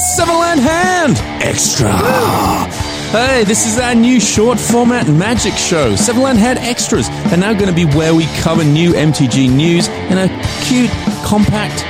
It's Sevenland Hand Extra. Hey, this is our new short format magic show. Sevenland Hand Extras are now going to be where we cover new MTG news in a cute, compact,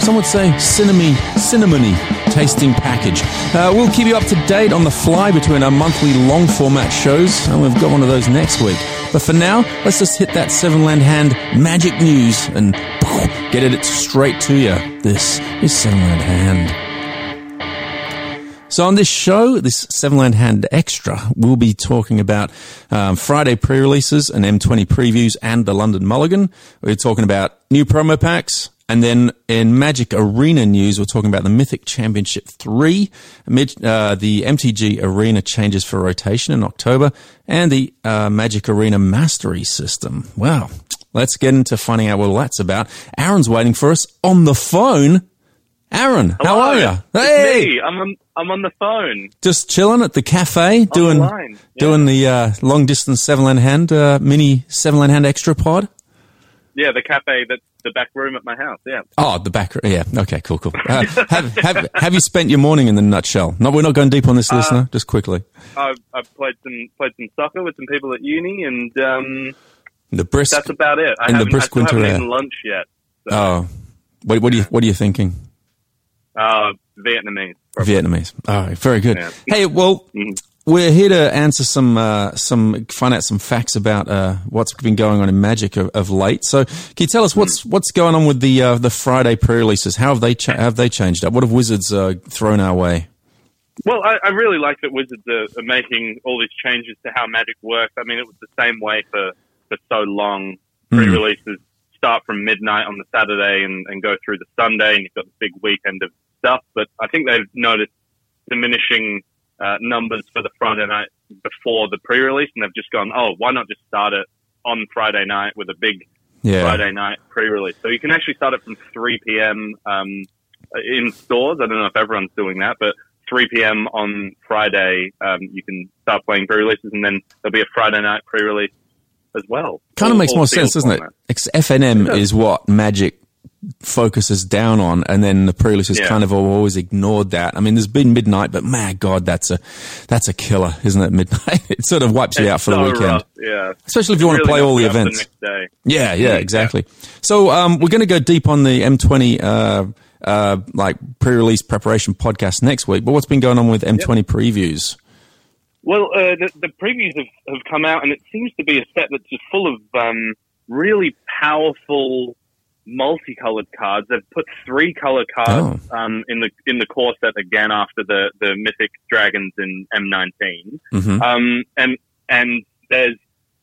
some would say cinnamony, cinnamony tasting package. Uh, we'll keep you up to date on the fly between our monthly long format shows, and we've got one of those next week. But for now, let's just hit that Sevenland Hand magic news and get it straight to you. This is Sevenland Hand. So on this show, this Seven Land Hand Extra, we'll be talking about um, Friday pre-releases and M20 previews and the London Mulligan. We're talking about new promo packs. And then in Magic Arena news, we're talking about the Mythic Championship 3, uh, the MTG Arena changes for rotation in October, and the uh, Magic Arena Mastery system. Wow. Let's get into finding out what all that's about. Aaron's waiting for us on the phone. Aaron, Hello. how are you? Hey, me. I'm on, I'm on the phone. Just chilling at the cafe, doing the yeah. doing the uh, long distance seven land hand uh, mini seven land hand extra pod. Yeah, the cafe that's the back room at my house. Yeah. Oh, the back. Room yeah. Okay. Cool. Cool. Uh, have, have have you spent your morning in the nutshell? No, we're not going deep on this, Uh, listener. Just quickly. I've, I've played some played some soccer with some people at uni, and um, The brisk. that's about it. I In the haven't, brisk I still haven't winter air. eaten lunch yet. So, oh, what what are you what are you thinking? Uh, Vietnamese. probably. Vietnamese. All right. Very good. Yeah. Hey, well. Mhm. We're here to answer some, uh, some, find out some facts about uh, what's been going on in Magic of, of late. So, can you tell us what's what's going on with the uh, the Friday pre-releases? How have they cha- have they changed up? What have Wizards uh, thrown our way? Well, I, I really like that Wizards are, are making all these changes to how Magic works. I mean, it was the same way for, for so long. Hmm. Pre-releases start from midnight on the Saturday and, and go through the Sunday, and you've got the big weekend of stuff. But I think they've noticed diminishing uh, numbers for the Friday night before the pre-release, and they've just gone, oh, why not just start it on Friday night with a big Yeah. Friday night pre-release. So you can actually start it from 3 p.m. Um, in stores. I don't know if everyone's doing that, but 3 p.m. on Friday, um, you can start playing pre-releases, and then there'll be a Friday night pre-release as well. Kind of makes more sense, doesn't it? FNM does. is what Magic focuses down on, and then the pre-releases Yeah. kind of always ignored that. I mean, there's been midnight, but my God, that's a that's a killer, isn't it? Midnight, it sort of wipes you out for so the weekend. rough, Yeah. Especially if you want to play all the events. day. Yeah, yeah, Yeah. exactly. So um, we're going to go deep on the M20 uh, uh, like pre-release preparation podcast next week. But what's been going on with M20 previews? Well, uh, the, the previews have, have come out, and it seems to be a set that's just full of um, really powerful multicolored cards. They've put three color cards um, in the in the core set again after the the mythic dragons in M19, hmm um, and and there's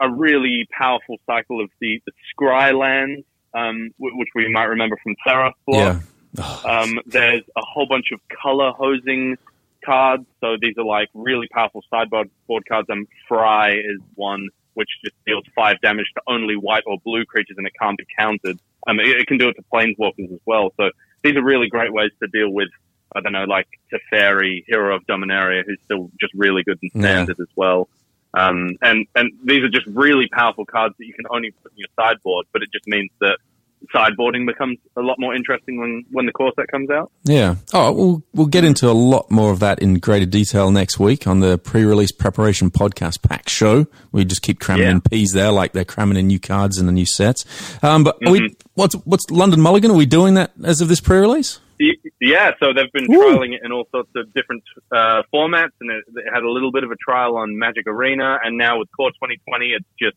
a really powerful cycle of the, the Scry lands, um, wh- which we might remember from Theros block. Yeah. Um, there's a whole bunch of color hosing cards. So these are like really powerful sideboard board cards. And Fry is one which just deals five damage to only white or blue creatures and it can't be countered. Um, it, it can do it to planeswalkers as well. So these are really great ways to deal with, I don't know, like Teferi, Hero of Dominaria, who's still just really good in Yeah. standard as well. Um, and, and these are just really powerful cards that you can only put in your sideboard, but it just means that sideboarding becomes a lot more interesting when, when the core set comes out. Yeah. Oh, we'll we'll get into a lot more of that in greater detail next week on the pre-release preparation podcast pack show. We just keep cramming Yeah. in peas there, like they're cramming in new cards and the new sets. Um, but are we Mm-hmm. what's what's London Mulligan? Are we doing that as of this pre-release? Yeah, so they've been Woo. trialing it in all sorts of different uh, formats, and it, it had a little bit of a trial on Magic Arena, and now with Core 2020, it's just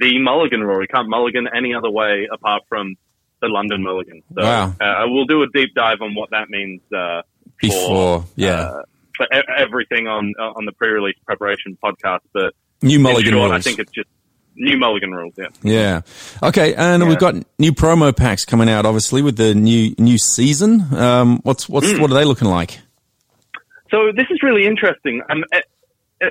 the Mulligan rule. You can't mulligan any other way apart from the London Mulligan. So Wow. uh, we'll do a deep dive on what that means uh, Before, yeah, uh, for e- everything on uh, on the pre-release preparation podcast. But new Mulligan short, I rules. think it's just new Mulligan rules. Yeah. Yeah. Okay, and Yeah. we've got new promo packs coming out, obviously, with the new new season. Um, what's what's Mm. what are they looking like? So this is really interesting. Um,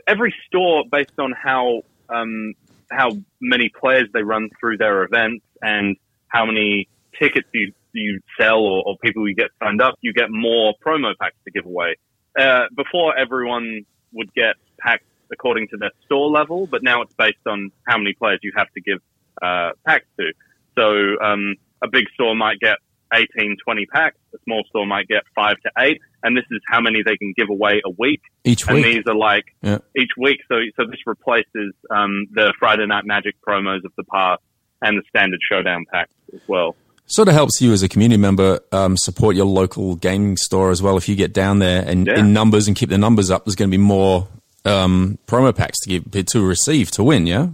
every store, based on how um, how many players they run through their events and how many tickets you you sell or, or people you get signed up, you get more promo packs to give away. Uh, before, everyone would get packs according to their store level, but now it's based on how many players you have to give uh, packs to. So um, a big store might get 18, 20 packs. A small store might get five to eight, and this is how many they can give away a week. Each And week. these are like Yeah. each week. So, so this replaces um, the Friday Night Magic promos of the past and the standard Showdown packs as well. Sort of helps you as a community member um, support your local gaming store as well. If you get down there and Yeah. in numbers and keep the numbers up, there's going to be more um, promo packs to give to receive to win. Yeah.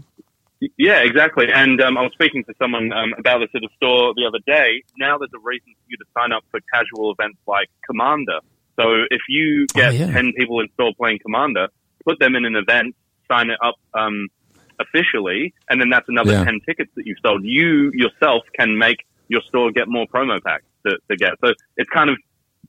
Yeah, exactly. And um, I was speaking to someone um, about this at a store the other day. Now there's a reason for you to sign up for casual events like Commander. So if you get Oh, yeah. 10 people in store playing Commander, put them in an event, sign it up um, officially, and then that's another Yeah. 10 tickets that you've sold. You yourself can make your store get more promo packs to, to get. So it's kind of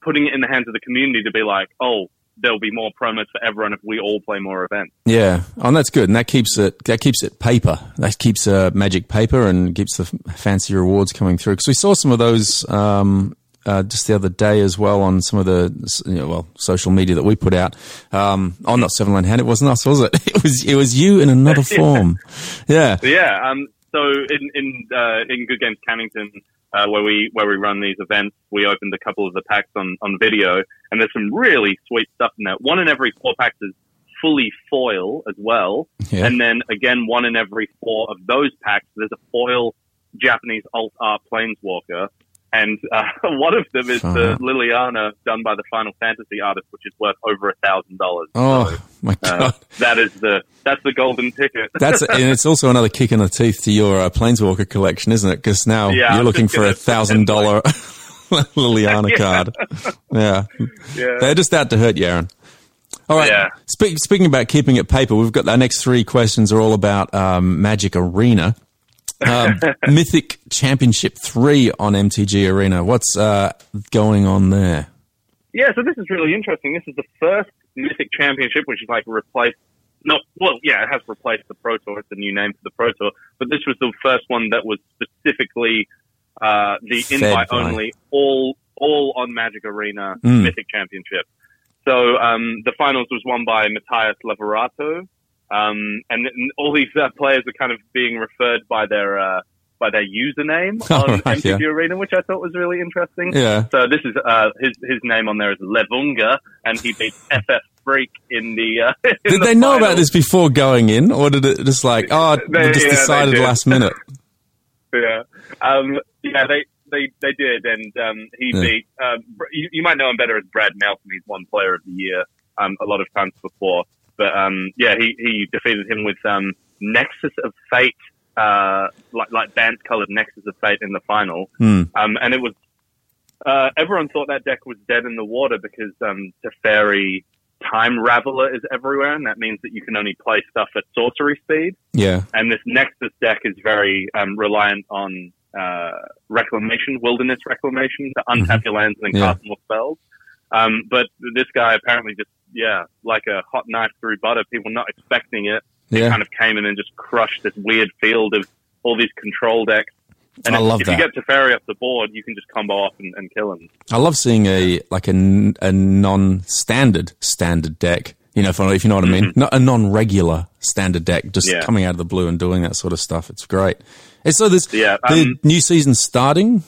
putting it in the hands of the community to be like, oh, there'll be more promos for everyone if we all play more events. Yeah, oh, and that's good, and that keeps it that keeps it paper. That keeps uh, magic paper and keeps the f- fancy rewards coming through. Because we saw some of those um, uh, just the other day as well on some of the you know, well social media that we put out. Um, oh, not Seven Line Hand. It wasn't us, was it? It was it was you in another form. Yeah, Yeah. Um, so in in uh, in Good Games Cannington, uh, where we where we run these events, we opened a couple of the packs on on video, and there's some really sweet stuff in there. One in every four packs is fully foil as well, Yeah. and then again one in every four of those packs there's a foil Japanese alt art planeswalker. And uh, one of them is the Uh-huh. Liliana done by the Final Fantasy artist, which is worth over a thousand dollars. Oh my Uh, god. that is the that's the golden ticket. That's and it's also another kick in the teeth to your uh, Planeswalker collection, isn't it? Because now Yeah, you're I'm looking for a thousand dollar Liliana Yeah. card. Yeah. yeah. They're just out to hurt you, Aaron. All right. Yeah. Speak, speaking about keeping it paper, we've got our next three questions are all about um, Magic Arena. Um, Mythic Championship 3 on MTG Arena. What's uh, going on there? Yeah, so this is really interesting. This is the first Mythic Championship, which is like replaced. No, well, yeah, it has replaced the Pro Tour. It's a new name for the Pro Tour, but this was the first one that was specifically uh, the Fed invite by- only, all all on Magic Arena Mm. Mythic Championship. So um, the finals was won by Matias Leveratto, um, and, and all these uh, players are kind of being referred by their uh, by their username on right, MTG yeah. Arena, which I thought was really interesting. Yeah. So this is uh, his his name on there is Levunga, and he beat FF Freak in the. Uh, in Did the they know about this before going in, or did it just like, oh, They- just yeah, decided last minute? Yeah, um, yeah, they they they did, and um, he Yeah. beat. Um, you, you might know him better as Brad Nelson. He's won Player of the Year um, a lot of times before, but um, yeah, he he defeated him with um, Nexus of Fate, uh, like like Bant colored Nexus of Fate in the final. Hmm. Um, and it was, uh, everyone thought that deck was dead in the water because, um, Teferi Time Raveler is everywhere, and that means that you can only play stuff at sorcery speed. Yeah. And this Nexus deck is very, um, reliant on, uh, reclamation, wilderness reclamation to untap your lands and then Yeah. cast more spells. Um, but this guy apparently just, yeah, like a hot knife through butter, people not expecting it, Yeah. kind of came in and just crushed this weird field of all these control decks. And I if, love if that. you get Teferi off the board, you can just combo off and, and kill him. I love seeing a like a, a non-standard standard deck. You know, if, if you know what I mean, not a non-regular standard deck, just Mm-hmm. Yeah. coming out of the blue and doing that sort of stuff. It's great. And so there's Yeah, the um, new season starting.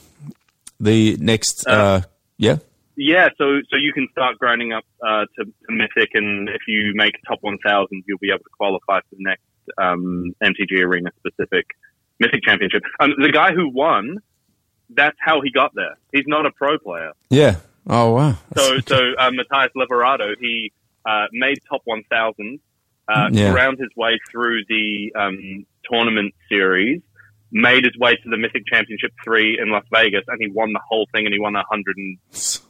The next, uh, yeah, Yeah, so so you can start grinding up uh, to, to Mythic, and if you make top 1,000, you'll be able to qualify for the next um, MTG Arena specific Mythic Championship. Um, the guy who won, that's how he got there. He's not a pro player. yeah. Oh wow. So so uh, Matias Leveratto, he uh, made top 1,000, uh, Yeah. ground his way through the um, tournament series, made his way to the Mythic Championship 3 in Las Vegas, and he won the whole thing, and he won a hundred and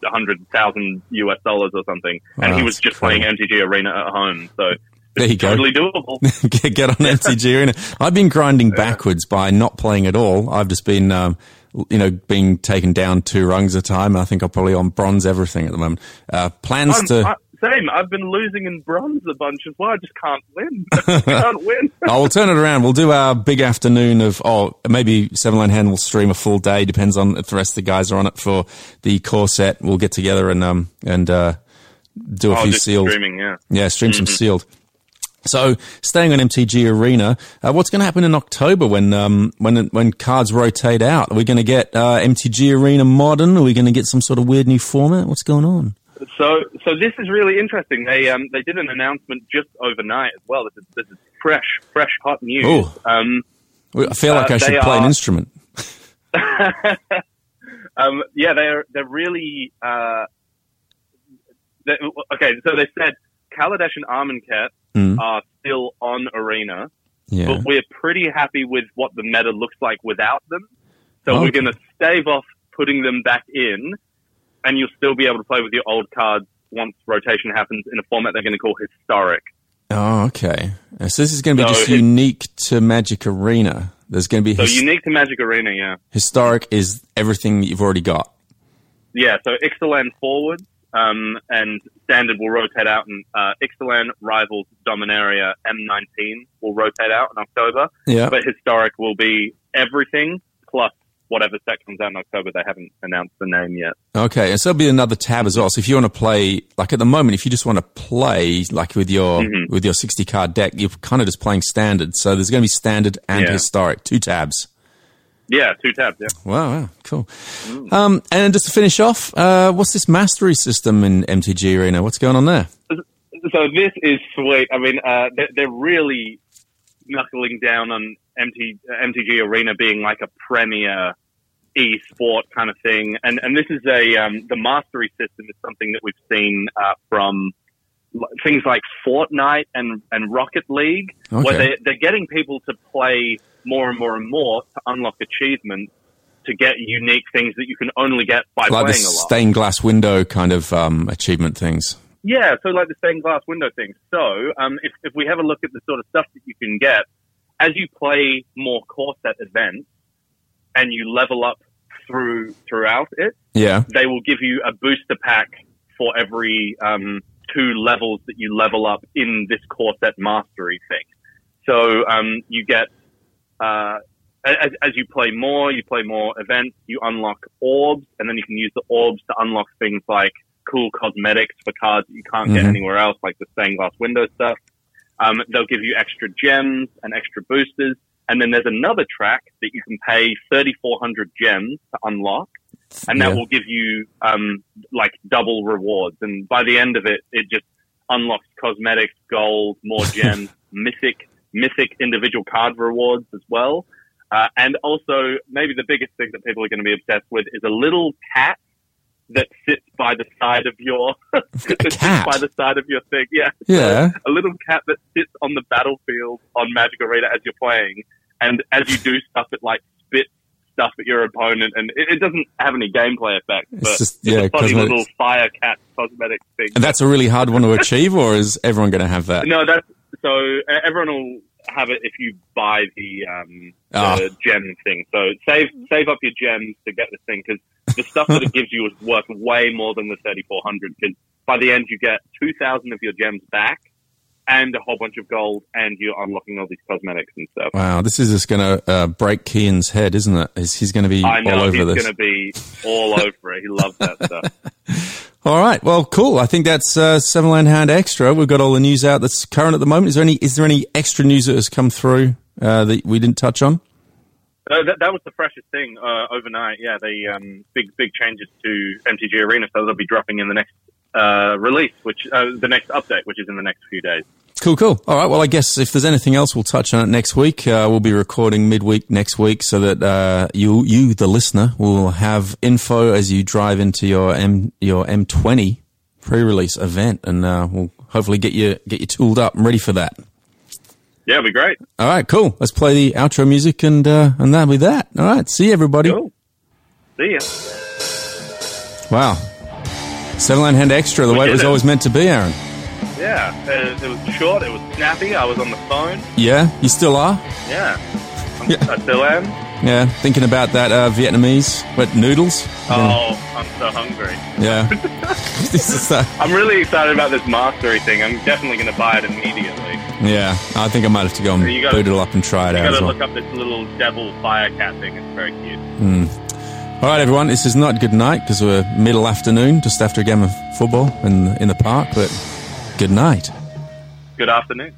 a hundred thousand US dollars or something, and he was just playing incredible. MTG Arena at home. So there you go. totally doable. get, get on MTG Arena. I've been grinding backwards by not playing at all. I've just been, um, you know, being taken down two rungs at a time. I think I'm probably on bronze everything at the moment. Uh, plans I'm, to. I, same. I've been losing in bronze a bunch as well. I just can't win. I can't win. oh, we'll turn it around. We'll do our big afternoon of, oh, maybe Seven Line Hand will stream a full day. Depends on if the rest of the guys are on it for the core set. We'll get together and, um, and, uh, do a Oh, few sealed. streaming. Yeah. Yeah, stream some sealed. So, staying on MTG Arena, uh, what's going to happen in October when um, when when cards rotate out? Are we going to get uh, MTG Arena Modern? Are we going to get some sort of weird new format? What's going on? So, so this is really interesting. They um, they did an announcement just overnight as well. This is, this is fresh, fresh, hot news. Ooh. Um, I feel like uh, I should play an instrument. um, yeah, they're they're really uh, okay. So they said Kaladesh and Amonkhet Mm. are still on Arena, Yeah. but we're pretty happy with what the meta looks like without them. So Okay. we're going to stave off putting them back in, and you'll still be able to play with your old cards once rotation happens in a format they're going to call historic. Oh, okay. So this is going to be So just unique to Magic Arena. There's going to be So his- unique to Magic Arena, yeah. historic is everything that you've already got. Yeah, so Ixalan forwards, um, and standard will rotate out, and uh, Ixalan rivals Dominaria M19 will rotate out in October, Yeah. but historic will be everything plus whatever set comes out in October. They haven't announced the name yet. Okay, and so there'll be another tab as well. So if you want to play, like at the moment, if you just want to play, like with your Mhm. with your sixty card deck, you're kind of just playing standard. So there's going to be standard and Yeah. historic, two tabs. Yeah, two tabs. Yeah. Wow, wow cool. Um, and just to finish off, uh, what's this mastery system in MTG Arena? What's going on there? So this is sweet. I mean, uh, they're, they're really knuckling down on MT, MTG Arena being like a premier e-sport kind of thing, and and this is a um, the mastery system is something that we've seen uh, from things like Fortnite and and Rocket League, where Okay. they they're getting people to play more and more and more to unlock achievements to get unique things that you can only get by Like the playing a lot. stained glass window kind of um, achievement things. Yeah, so like the stained glass window thing. So, um, if, if we have a look at the sort of stuff that you can get, as you play more core set events and you level up through throughout it, Yeah. they will give you a booster pack for every um, two levels that you level up in this core set mastery thing. So um, you get uh, as, as you play more, you play more events, you unlock orbs, and then you can use the orbs to unlock things like cool cosmetics for cards that you can't get Mhm. anywhere else, like the stained glass window stuff. Um, they'll give you extra gems and extra boosters. And then there's another track that you can pay 3,400 gems to unlock and that Yeah. will give you um, like double rewards. And by the end of it, it just unlocks cosmetics, gold, more gems, mythic, mythic individual card rewards as well. Uh, and also, maybe the biggest thing that people are going to be obsessed with is a little cat that sits by the side of your that sits cat? by the side of your thing. Yeah, Yeah. a little cat that sits on the battlefield on Magic Arena as you're playing, and as you do stuff, it like spits stuff at your opponent, and it, it doesn't have any gameplay effect, It's but just- it's a funny cosmetics. little fire cat cosmetic thing. And that's a really hard one to achieve, or is everyone going to have that? No, that's so everyone will have it if you buy the um, the Ah. gem thing. So save save up your gems to get this thing because the stuff that it gives you is worth way more than the thirty four hundred. Because by the end, you get two thousand of your gems back and a whole bunch of gold, and you're unlocking all these cosmetics and stuff. Wow, this is just going to uh, break Kean's head, isn't it? Is He's going to be I know all over he's this. He's going to be all over it. He loves that stuff. All right, well, cool. I think that's uh, Seven Land Hand Extra. We've got all the news out that's current at the moment. Is there any? Is there any extra news that has come through uh, that we didn't touch on? Uh, that, that was the freshest thing uh, overnight. Yeah, the um, big big changes to MTG Arena, so they'll be dropping in the next uh, release, which uh, the next update, which is in the next few days. Cool, cool. All right. Well, I guess if there's anything else, we'll touch on it next week. Uh, we'll be recording midweek next week, so that uh, you, you, the listener, will have info as you drive into your M your M20 pre-release event, and uh, we'll hopefully get you get you tooled up and ready for that. Yeah, it'll be great. All right, cool. Let's play the outro music, and uh, and that'll be that. All right. See you, everybody. Cool. See ya. Wow. Seven hand extra, the We way it was it. always meant to be, Aaron. Yeah, it, it was short. It was snappy. I was on the phone. Yeah, you still are. Yeah, I'm, Yeah. I still am. Yeah, thinking about that uh, Vietnamese wet noodles. Oh, I'm so hungry. Yeah. I'm really excited about this mastery thing. I'm definitely going to buy it immediately. yeah, I think I might have to go and You gotta- boot it up and try it You out got as to well. look up this little devil fire cat thing. It's very cute. Hmm. All right, everyone. This is not good night because we're middle afternoon, just after a game of football in in the park. But good night. Good afternoon.